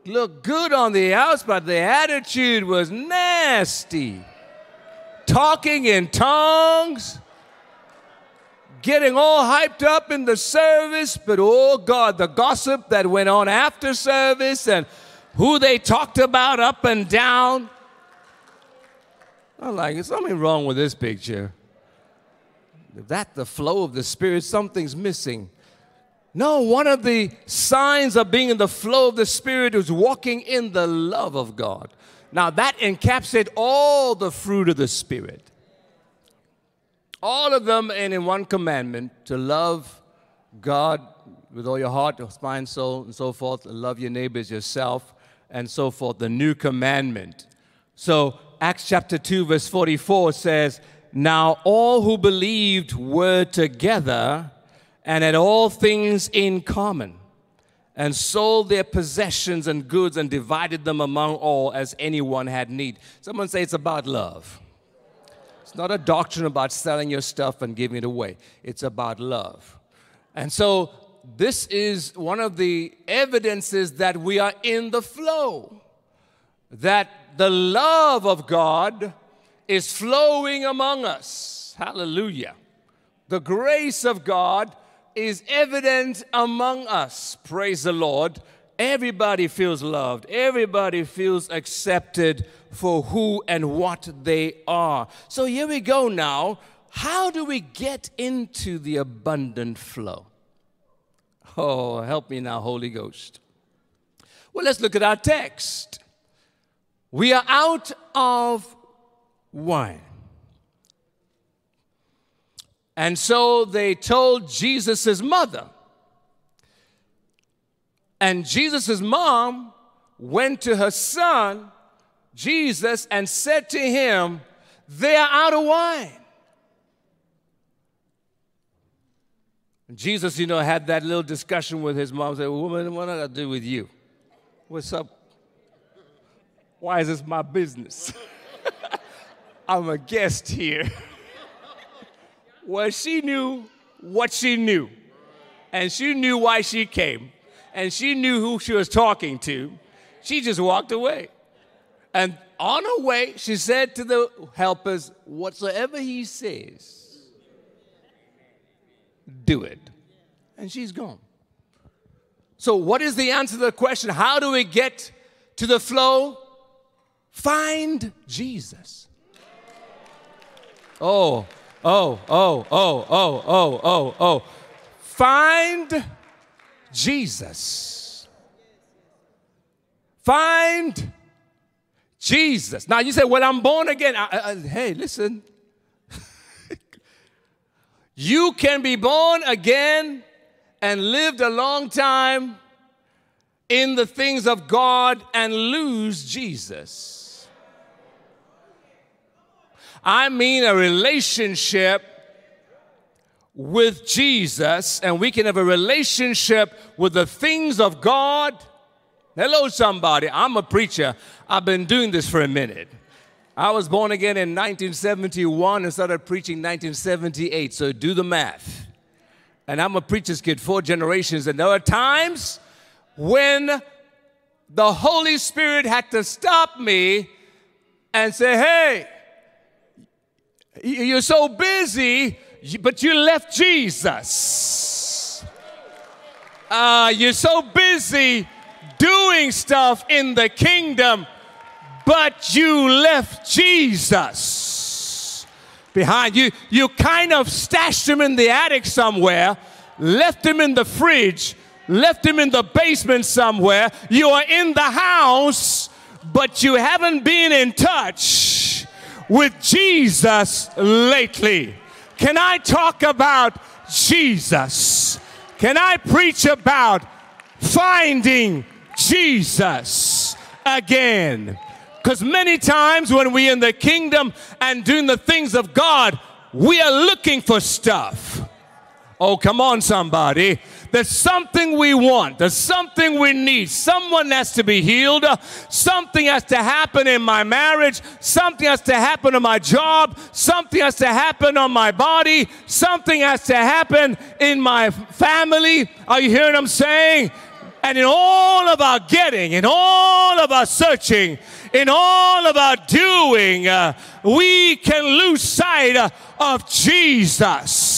Look good on the outside, but the attitude was nasty. Talking in tongues, getting all hyped up in the service, but oh God, the gossip that went on after service and who they talked about up and down. I'm like, there's something wrong with this picture. If that's the flow of the Spirit, something's missing. No, one of the signs of being in the flow of the Spirit is walking in the love of God. Now, that encapsulates all the fruit of the Spirit. All of them and in one commandment to love God with all your heart, your mind, soul, and so forth, and love your neighbors yourself, and so forth. The new commandment. So, Acts chapter 2, verse 44 says, Now all who believed were together and had all things in common, and sold their possessions and goods and divided them among all as anyone had need. Someone say it's about love. It's not a doctrine about selling your stuff and giving it away, it's about love. And so, this is one of the evidences that we are in the flow, that the love of God is flowing among us. Hallelujah. The grace of God is evident among us. Praise the Lord. Everybody feels loved, everybody feels accepted for who and what they are. So here we go now. How do we get into the abundant flow? Oh, help me now, Holy Ghost. Well, let's look at our text. We are out of wine. And so they told Jesus' mother. And Jesus' mom went to her son, Jesus, and said to him, They are out of wine. Jesus, you know, had that little discussion with his mom, said, Woman, what do I do with you? What's up? Why is this my business? [LAUGHS] I'm a guest here. [LAUGHS] Well, she knew what she knew, and she knew why she came, and she knew who she was talking to. She just walked away. And on her way, she said to the helpers, Whatsoever he says, do it. And she's gone. So, what is the answer to the question? How do we get to the flow? Find Jesus. Oh, oh, oh, oh, oh, oh, oh, oh. Find Jesus. Find Jesus. Now you say, well, I'm born again. I, I, hey, listen. [LAUGHS] you can be born again and lived a long time in the things of God and lose Jesus. I mean a relationship with Jesus, and we can have a relationship with the things of God Hello, somebody. I'm a preacher. I've been doing this for a minute. I was born again in 1971 and started preaching 1978, so do the math. And I'm a preacher's kid, four generations, and there are times when the Holy Spirit had to stop me and say, Hey, you're so busy, but you left Jesus. Uh, you're so busy doing stuff in the kingdom but you left Jesus behind. You, you kind of stashed him in the attic somewhere, left him in the fridge, left him in the basement somewhere. You are in the house, but you haven't been in touch with Jesus lately. Can I talk about Jesus? Can I preach about finding Jesus again? Because many times when we're in the kingdom and doing the things of God, we are looking for stuff. Oh, come on, somebody. There's something we want. There's something we need. Someone has to be healed. Something has to happen in my marriage. Something has to happen in my job. Something has to happen on my body. Something has to happen in my family. Are you hearing what I'm saying? And in all of our getting, in all of our searching, in all of our doing, uh, we can lose sight uh, of Jesus.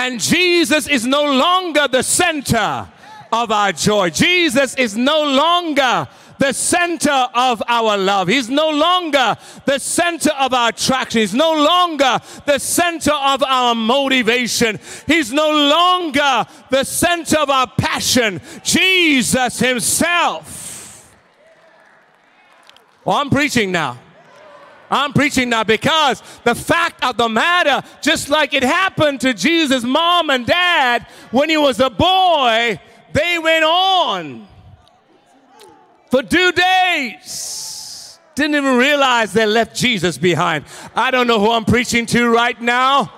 And Jesus is no longer the center of our joy. Jesus is no longer the center of our love. He's no longer the center of our attraction. He's no longer the center of our motivation. He's no longer the center of our passion. Jesus Himself. Well, I'm preaching now. I'm preaching now because the fact of the matter, just like it happened to Jesus' mom and dad when he was a boy, they went on for two days. Didn't even realize they left Jesus behind. I don't know who I'm preaching to right now.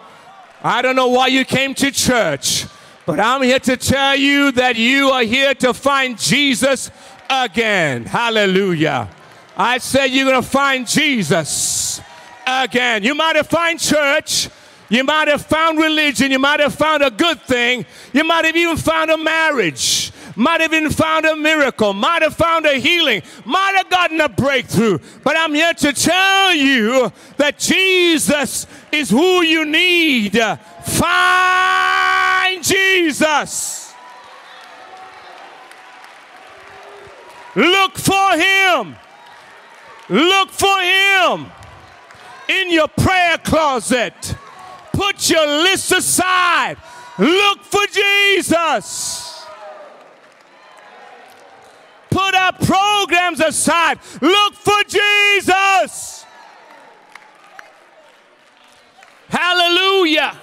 I don't know why you came to church, but I'm here to tell you that you are here to find Jesus again. Hallelujah. I said you're going to find Jesus again. You might have found church. You might have found religion. You might have found a good thing. You might have even found a marriage might have even found a miracle, might have found a healing, might have gotten a breakthrough. But I'm here to tell you that Jesus is who you need. Find Jesus. Look for him. Look for him in your prayer closet. Put your list aside. Look for Jesus. Put our programs aside. Look for Jesus. Hallelujah.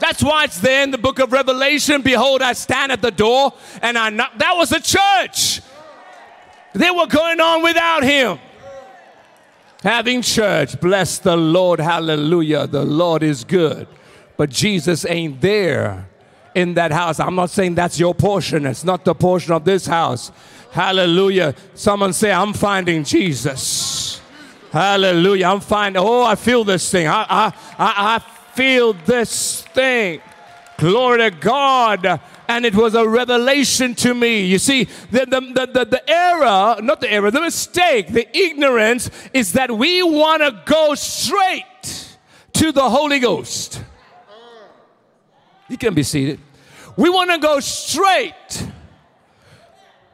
That's why it's there in the book of Revelation. Behold, I stand at the door and I knock. That was a church. They were going on without him. Having church, bless the Lord, hallelujah. The Lord is good. But Jesus ain't there in that house. I'm not saying that's your portion, it's not the portion of this house. Hallelujah. Someone say, I'm finding Jesus. Hallelujah. I'm finding, oh, I feel this thing. I, I, I, I feel this thing. Glory to God. And it was a revelation to me. You see, the, the, the, the, error, not the error, the mistake, the ignorance is that we want to go straight to the Holy Ghost. You can be seated. We want to go straight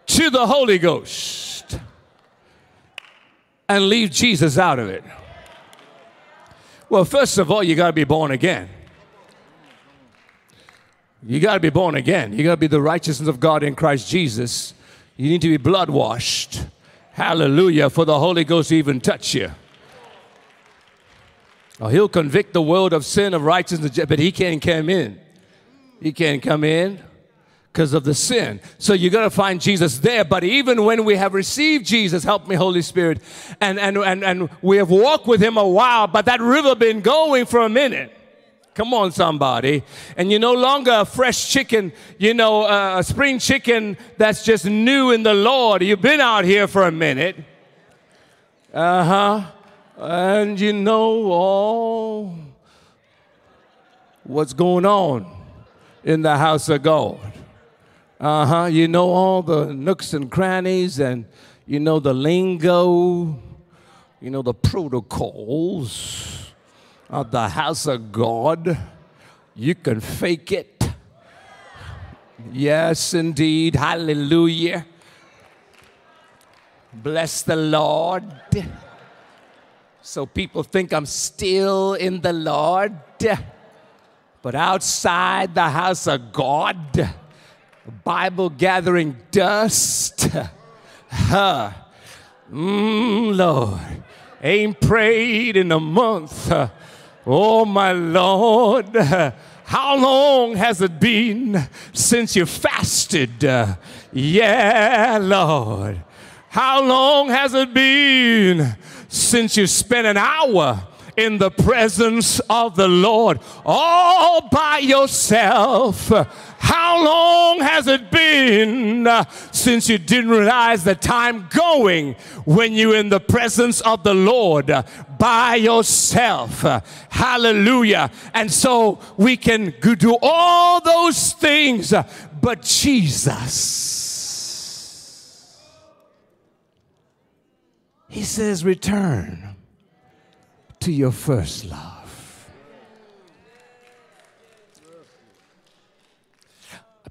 to the Holy Ghost and leave Jesus out of it? Well, first of all, you got to be born again. You got to be born again. You got to be the righteousness of God in Christ Jesus. You need to be blood washed. Hallelujah. For the Holy Ghost to even touch you. Oh, he'll convict the world of sin, of righteousness, but he can't come in. He can't come in because of the sin. So you got to find Jesus there. But even when we have received Jesus, help me, Holy Spirit, and, and, and, and we have walked with him a while, but that river been going for a minute. Come on, somebody. And you're no longer a fresh chicken, you know, uh, a spring chicken that's just new in the Lord. You've been out here for a minute. Uh huh. And you know all what's going on in the house of God. Uh huh. You know all the nooks and crannies, and you know the lingo, you know the protocols of the house of God. You can fake it. Yes, indeed. Hallelujah. Bless the Lord. So people think I'm still in the Lord. But outside the house of God, Bible gathering dust, huh? Mm, Lord, ain't prayed in a month. Oh, my Lord. How long has it been since you fasted? Yeah, Lord. How long has it been since you spent an hour in the presence of the Lord all by yourself? How long has it been uh, since you didn't realize the time going when you're in the presence of the Lord uh, by yourself? Uh, hallelujah. And so we can do all those things, but Jesus, He says, return to your first love.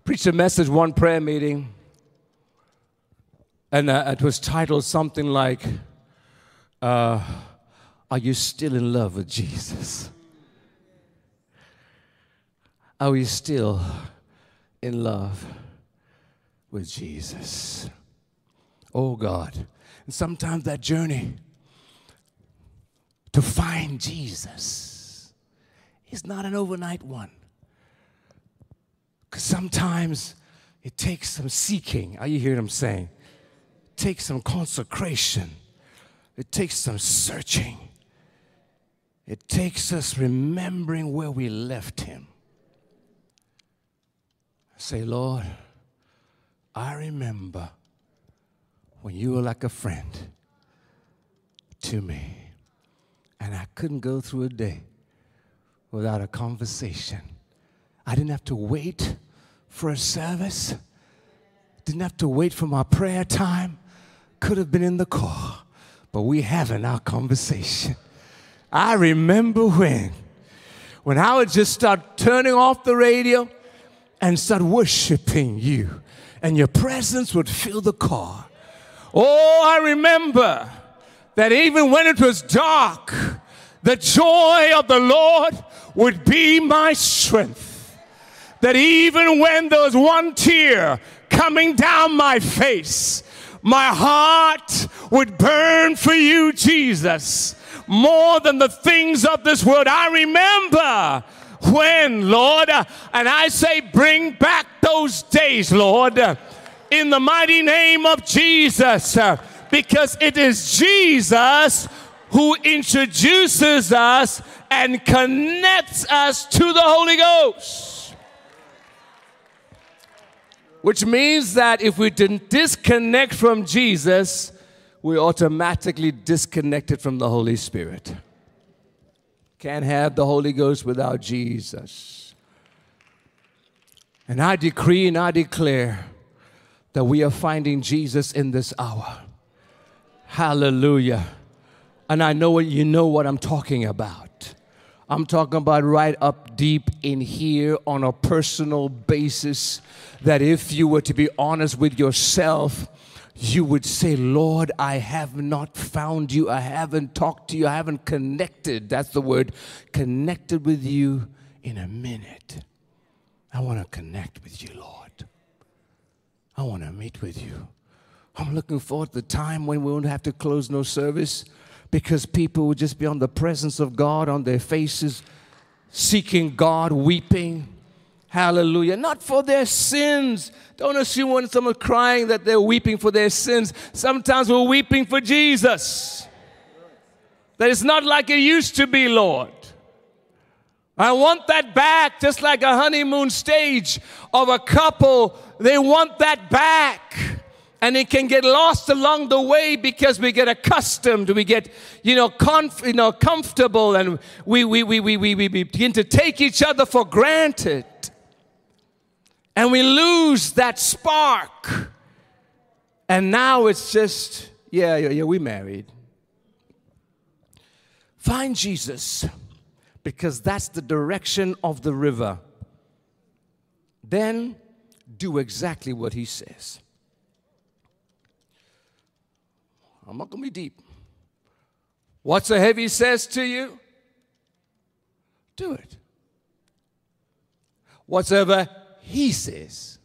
Preached a message one prayer meeting, and uh, it was titled something like, uh, Are you still in love with Jesus? Are we still in love with Jesus? Oh God. And sometimes that journey to find Jesus is not an overnight one. Because sometimes it takes some seeking. Are you hearing what I'm saying? It takes some consecration. It takes some searching. It takes us remembering where we left Him. Say, Lord, I remember when you were like a friend to me, and I couldn't go through a day without a conversation I didn't have to wait for a service, didn't have to wait for my prayer time, could have been in the car, but we having our conversation. I remember when, when I would just start turning off the radio and start worshiping you, and your presence would fill the car. Oh, I remember that even when it was dark, the joy of the Lord would be my strength that even when there was one tear coming down my face, my heart would burn for you, Jesus, more than the things of this world. I remember when, Lord, and I say, bring back those days, Lord, in the mighty name of Jesus, because it is Jesus who introduces us and connects us to the Holy Ghost. Which means that if we didn't disconnect from Jesus, we automatically disconnected from the Holy Spirit. Can't have the Holy Ghost without Jesus. And I decree and I declare that we are finding Jesus in this hour. Hallelujah. And I know what you know what I'm talking about. I'm talking about right up deep in here on a personal basis. That if you were to be honest with yourself, you would say, Lord, I have not found you. I haven't talked to you. I haven't connected. That's the word, connected with you in a minute. I want to connect with you, Lord. I want to meet with you. I'm looking forward to the time when we won't have to close no service because people would just be on the presence of God on their faces, seeking God, weeping. Hallelujah. Not for their sins. Don't assume when someone's crying that they're weeping for their sins. Sometimes we're weeping for Jesus. That it's not like it used to be, Lord. I want that back, just like a honeymoon stage of a couple. They want that back. And it can get lost along the way because we get accustomed, we get, you know, you know comfortable, and we, we, we, we, we, we begin to take each other for granted. And we lose that spark. And now it's just, yeah, yeah, yeah, we married. Find Jesus because that's the direction of the river. Then do exactly what he says. I'm not going to be deep. Whatsoever he says to you, do it. Whatsoever he says.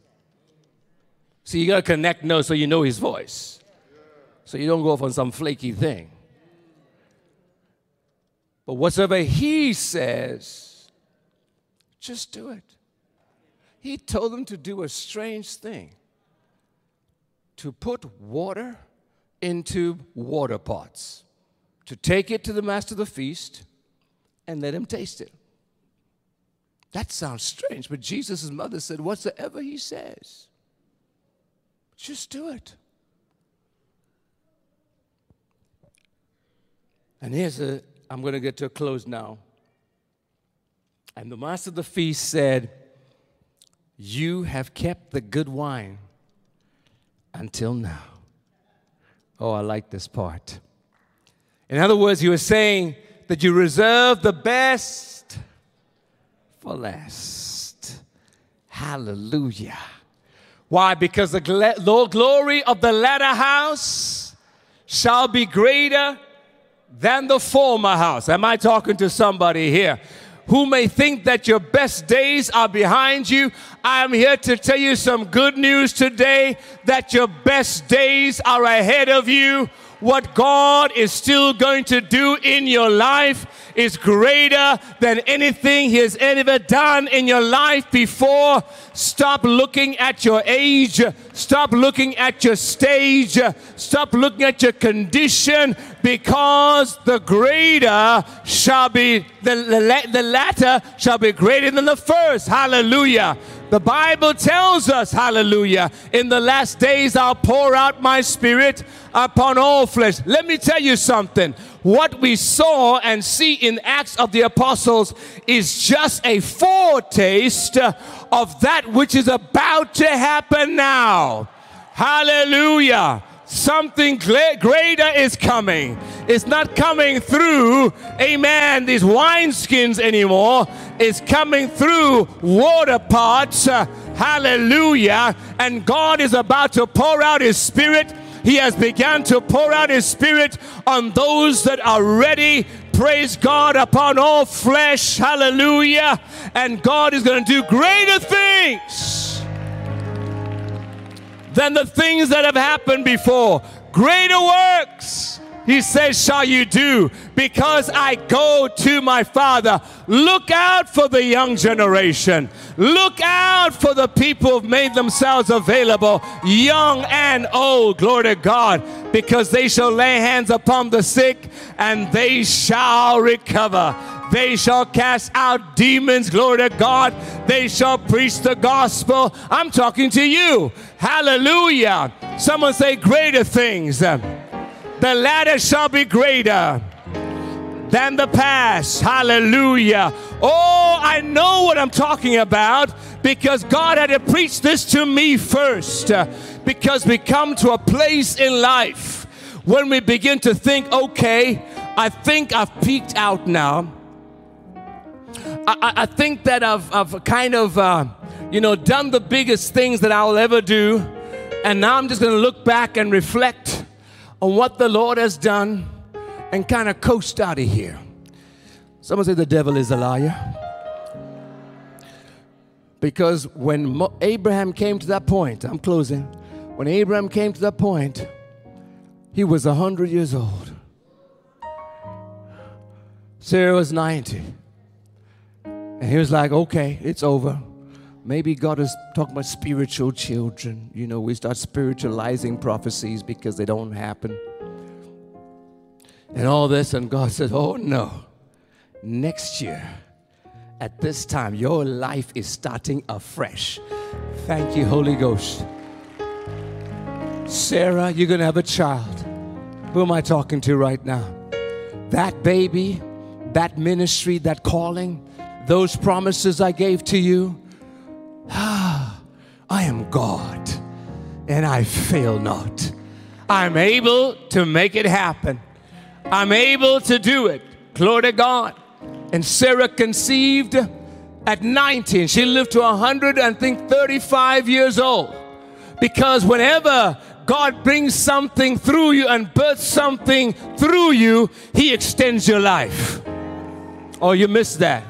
See, you got to connect notes so you know his voice. So you don't go off on some flaky thing. But whatsoever he says, just do it. He told them to do a strange thing to put water into water pots, to take it to the master of the feast and let him taste it. That sounds strange, but Jesus' mother said, Whatsoever he says, just do it. And here's a, I'm going to get to a close now. And the master of the feast said, You have kept the good wine until now. Oh, I like this part. In other words, he was saying that you reserve the best for last. Hallelujah. Why? Because the glory of the latter house shall be greater than the former house. Am I talking to somebody here? Who may think that your best days are behind you, I am here to tell you some good news today that your best days are ahead of you. What God is still going to do in your life is greater than anything He has ever done in your life before. Stop looking at your age. Stop looking at your stage. Stop looking at your condition because the greater shall be, the, the, the latter shall be greater than the first. Hallelujah. The Bible tells us, hallelujah, in the last days I'll pour out my spirit upon all flesh. Let me tell you something. What we saw and see in Acts of the Apostles is just a foretaste of that which is about to happen now. Hallelujah. Something greater is coming. It's not coming through, amen, these wineskins anymore. It's coming through water pots. Hallelujah. And God is about to pour out His Spirit. He has begun to pour out His Spirit on those that are ready. Praise God upon all flesh. Hallelujah. And God is going to do greater things than the things that have happened before. Greater works he says, Shall you do? Because I go to my Father. Look out for the young generation. Look out for the people who've made themselves available, young and old. Glory to God. Because they shall lay hands upon the sick and they shall recover. They shall cast out demons, glory to God. They shall preach the gospel. I'm talking to you. Hallelujah. Someone say greater things the latter shall be greater than the past. Hallelujah. Oh, I know what I'm talking about because God had to preach this to me first. because we come to a place in life when we begin to think, okay, I think I've peaked out now. I, I think that I've, I've kind of, uh, you know, done the biggest things that I'll ever do. And now I'm just going to look back and reflect on what the Lord has done and kind of coast out of here. Someone say the devil is a liar. Because when Abraham came to that point, I'm closing. When Abraham came to that point, he was 100 years old. Sarah was 90. And he was like, okay, it's over. Maybe God is talking about spiritual children. You know, we start spiritualizing prophecies because they don't happen. And all this, and God says, Oh no, next year at this time, your life is starting afresh. Thank you, Holy Ghost. Sarah, you're going to have a child. Who am I talking to right now? That baby, that ministry, that calling, those promises I gave to you. Ah, I am God and I fail not. I'm able to make it happen. I'm able to do it. Glory to God. And Sarah conceived at 19. She lived to 100 and think 35 years old. Because whenever God brings something through you and births something through you, He extends your life. Oh, you missed that.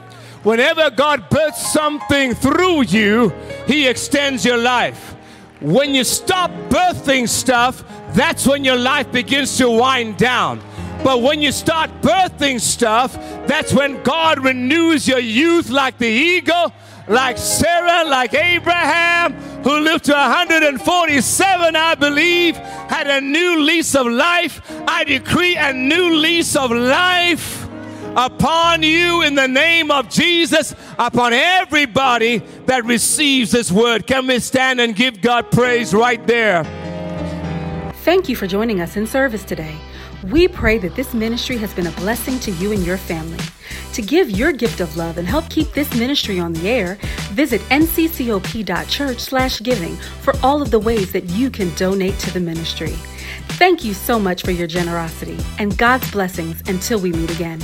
Whenever God births something through you, He extends your life. When you stop birthing stuff, that's when your life begins to wind down. But when you start birthing stuff, that's when God renews your youth like the eagle, like Sarah, like Abraham, who lived to 147, I believe, had a new lease of life. I decree a new lease of life upon you in the name of Jesus, upon everybody that receives this word. Can we stand and give God praise right there? Thank you for joining us in service today. We pray that this ministry has been a blessing to you and your family. To give your gift of love and help keep this ministry on the air, visit nccop.church/giving for all of the ways that you can donate to the ministry. Thank you so much for your generosity and God's blessings until we meet again.